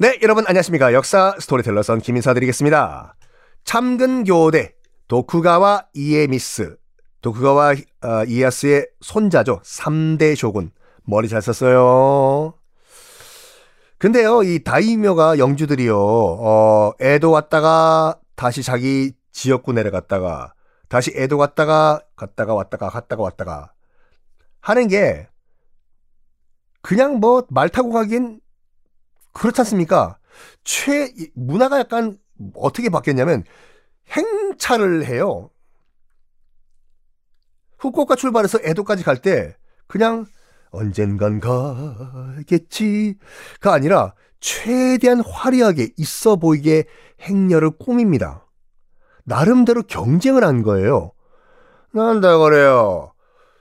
네, 여러분 안녕하십니까. 역사 스토리텔러 썬킴 인사 드리겠습니다. 참근교대 도쿠가와 이에미쓰 도쿠가와 어, 이에야스의 손자죠. 3대 쇼군. 머리 잘 썼어요. 근데요, 이 다이묘가 영주들이요, 어, 에도 왔다가 다시 자기 지역구 내려갔다가 다시 에도 갔다가 갔다가 왔다가 갔다가 왔다가 하는 게 그냥 뭐 말 타고 가긴 그렇지 않습니까? 최, 문화가 약간 어떻게 바뀌었냐면 행차를 해요. 후쿠오카 출발해서 에도까지 갈 때 그냥 언젠간 가겠지가 아니라 최대한 화려하게 있어 보이게 행렬을 꾸밉니다. 나름대로 경쟁을 한 거예요. 난다 그래요.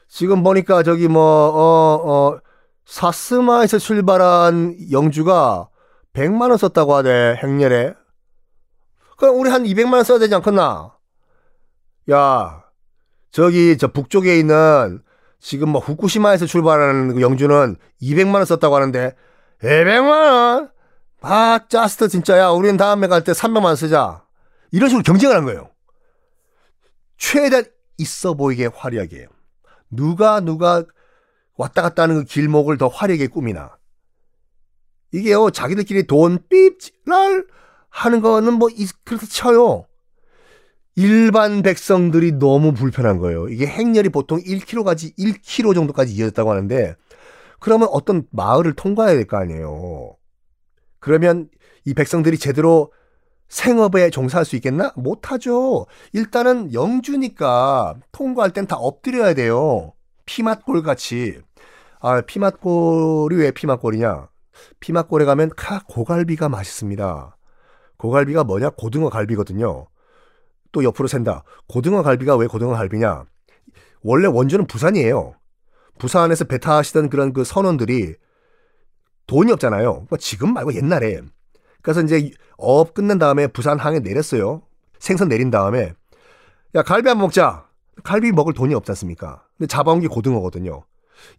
지금 보니까 저기 뭐, 어, 어, 사스마에서 출발한 영주가 100만 원 썼다고 하대, 행렬에. 그럼 우리 한 200만 원 써야 되지 않겠나? 야, 저기, 저 북쪽에 있는 지금 뭐 후쿠시마에서 출발하는 그 영주는 200만 원 썼다고 하는데, 200만 원? 아, 짜스트 진짜야. 우리는 다음에 갈 때 300만 원 쓰자. 이런 식으로 경쟁을 한 거예요. 최대한 있어 보이게 화려하게. 누가 누가 왔다 갔다 하는 그 길목을 더 화려하게 꾸미나. 이게요, 자기들끼리 돈 삐집랄 하는 거는 뭐, 그렇다 쳐요. 일반 백성들이 너무 불편한 거예요. 이게 행렬이 보통 1km까지, 1km 정도까지 이어졌다고 하는데, 그러면 어떤 마을을 통과해야 될 거 아니에요. 그러면 이 백성들이 제대로 생업에 종사할 수 있겠나? 못하죠. 일단은 영주니까 통과할 땐 다 엎드려야 돼요. 피맛골 같이. 아, 피맛골이 왜 피맛골이냐? 피맛골에 가면 카 고갈비가 맛있습니다. 고갈비가 뭐냐? 고등어 갈비거든요. 또 옆으로 샌다. 고등어 갈비가 왜 고등어 갈비냐? 원래 원조는 부산이에요. 부산에서 배 타시던 그런 그 선원들이 돈이 없잖아요. 그러니까 지금 말고 옛날에. 그래서 이제 조업 끝난 다음에 부산 항에 내렸어요. 생선 내린 다음에 야 갈비 한번 먹자. 갈비 먹을 돈이 없지 않습니까? 근데 잡아온 게 고등어거든요.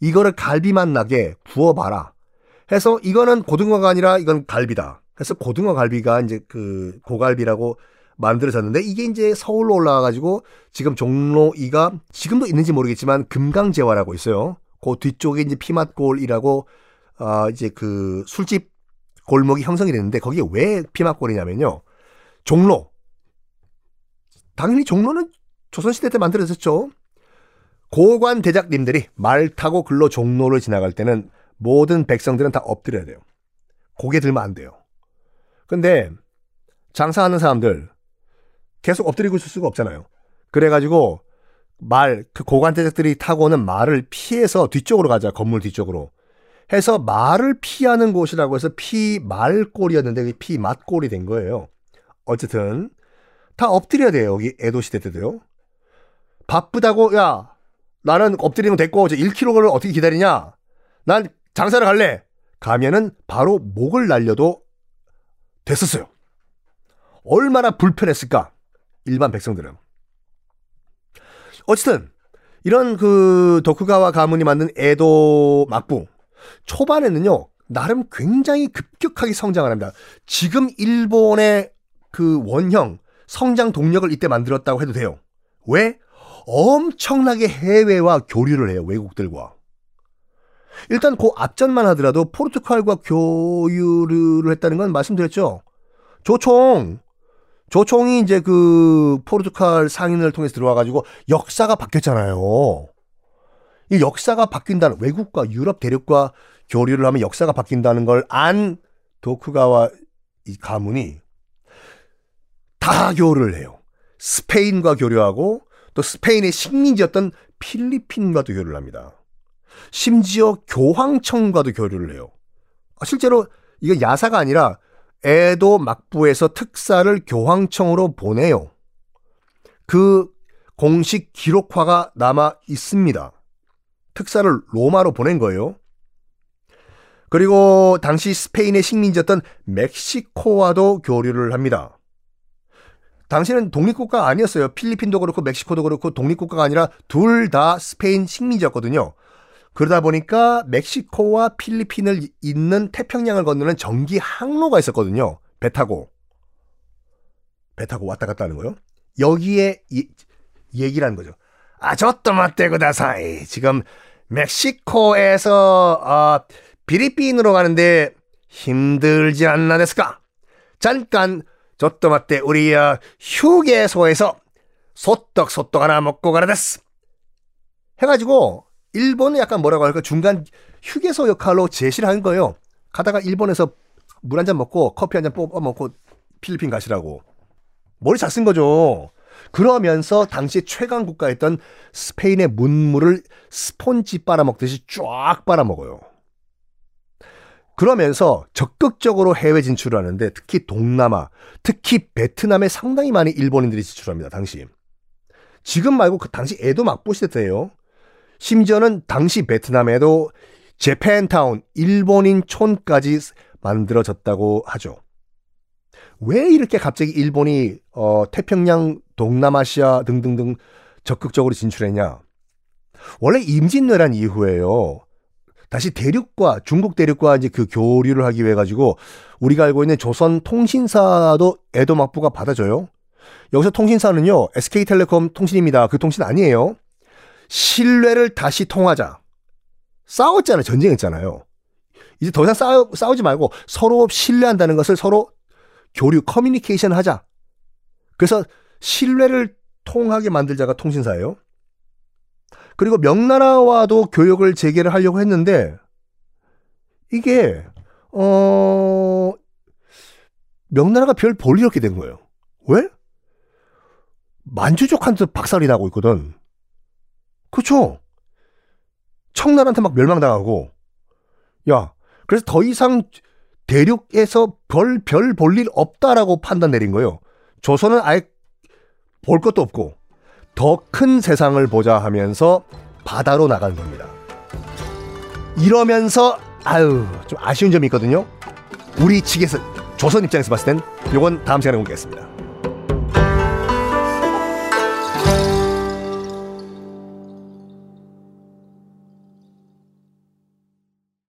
이거를 갈비 맛 나게 구워봐라. 해서 이거는 고등어가 아니라 이건 갈비다. 그래서 고등어 갈비가 이제 그 고갈비라고 만들어졌는데 이게 이제 서울로 올라와가지고 지금 종로 2가 지금도 있는지 모르겠지만 금강제화라고 있어요. 그 뒤쪽에 이제 피맛골이라고 아 이제 그 술집 골목이 형성이 됐는데 거기에 왜 피맛골이냐면요. 종로 당연히 종로는 조선시대 때 만들어졌죠. 고관 대작님들이 말 타고 글로 종로를 지나갈 때는 모든 백성들은 다 엎드려야 돼요. 고개 들면 안 돼요. 근데 장사하는 사람들 계속 엎드리고 있을 수가 없잖아요. 그래가지고 말, 그 고관 대작들이 타고 오는 말을 피해서 뒤쪽으로 가자, 건물 뒤쪽으로. 해서 말을 피하는 곳이라고 해서 피말골이었는데 피맛골이 된 거예요. 어쨌든 다 엎드려야 돼요. 여기 에도 시대 때도요. 바쁘다고 야 나는 엎드리면 됐고 저 1km를 어떻게 기다리냐? 난 장사를 갈래. 가면은 바로 목을 날려도 됐었어요. 얼마나 불편했을까? 일반 백성들은. 어쨌든 이런 그 도쿠가와 가문이 만든 에도 막부 초반에는요 나름 굉장히 급격하게 성장을 합니다. 지금 일본의 그 원형 성장 동력을 이때 만들었다고 해도 돼요. 왜? 엄청나게 해외와 교류를 해요, 외국들과. 일단 그 앞전만 하더라도 포르투갈과 교류를 했다는 건 말씀드렸죠. 조총 조총이 이제 그 포르투갈 상인을 통해서 들어와 가지고 역사가 바뀌었잖아요. 이 역사가 바뀐다는 외국과 유럽 대륙과 교류를 하면 역사가 바뀐다는 걸 안 도쿠가와 이 가문이 다 교류를 해요. 스페인과 교류하고 또 스페인의 식민지였던 필리핀과도 교류를 합니다. 심지어 교황청과도 교류를 해요. 아, 실제로 이거 야사가 아니라 에도 막부에서 특사를 교황청으로 보내요. 그 공식 기록화가 남아 있습니다. 특사를 로마로 보낸 거예요. 그리고 당시 스페인의 식민지였던 멕시코와도 교류를 합니다. 당시는 독립국가가 아니었어요. 필리핀도 그렇고 멕시코도 그렇고 독립국가가 아니라 둘 다 스페인 식민지였거든요. 그러다 보니까 멕시코와 필리핀을 잇는 태평양을 건너는 전기 항로가 있었거든요. 배 타고. 배 타고 왔다 갔다 하는 거요. 여기에 이, 얘기라는 거죠. 아, 저또 맞대 그다사이. 지금 멕시코에서 어, 필리핀으로 가는데 힘들지 않나 됐을까? 잠깐 저또 맞대 우리 어, 휴게소에서 소떡 소떡 하나 먹고 가라 됐어. 해가지고 일본은 약간 뭐라고 할까 중간 휴게소 역할로 제시를 한 거예요. 가다가 일본에서 물 한 잔 먹고 커피 한 잔 뽑아 먹고 필리핀 가시라고. 머리 잘 쓴 거죠. 그러면서 당시 최강 국가였던 스페인의 문물을 스폰지 빨아먹듯이 쫙 빨아먹어요. 그러면서 적극적으로 해외 진출을 하는데 특히 동남아, 특히 베트남에 상당히 많이 일본인들이 진출합니다. 당시. 지금 말고 그 당시 에도 막부 시대 때예요. 심지어는 당시 베트남에도 제팬타운 일본인 촌까지 만들어졌다고 하죠. 왜 이렇게 갑자기 일본이 어, 태평양, 동남아시아 등등등 적극적으로 진출했냐? 원래 임진왜란 이후에요. 다시 대륙과 중국 대륙과 이제 그 교류를 하기 위해 가지고 우리가 알고 있는 조선 통신사도 에도 막부가 받아줘요. 여기서 통신사는요 SK텔레콤 통신입니다. 그 통신 아니에요. 신뢰를 다시 통하자. 싸웠잖아요. 전쟁했잖아요. 이제 더 이상 싸우, 싸우지 말고 서로 신뢰한다는 것을 서로 교류, 커뮤니케이션 하자. 그래서 신뢰를 통하게 만들자가 통신사예요. 그리고 명나라와도 교역을 재개를 하려고 했는데 이게 어 명나라가 별 볼일 없게 된 거예요. 왜? 만주족한테 박살이 나고 있거든. 그렇죠? 청나라한테 막 멸망당하고 야 그래서 더 이상 대륙에서 별 별 볼 일 없다라고 판단 내린 거예요. 조선은 아예 볼 것도 없고 더 큰 세상을 보자 하면서 바다로 나간 겁니다. 이러면서 아유 좀 아쉬운 점이 있거든요. 우리 측에서 조선 입장에서 봤을 땐 이건 다음 시간에 공개하겠습니다.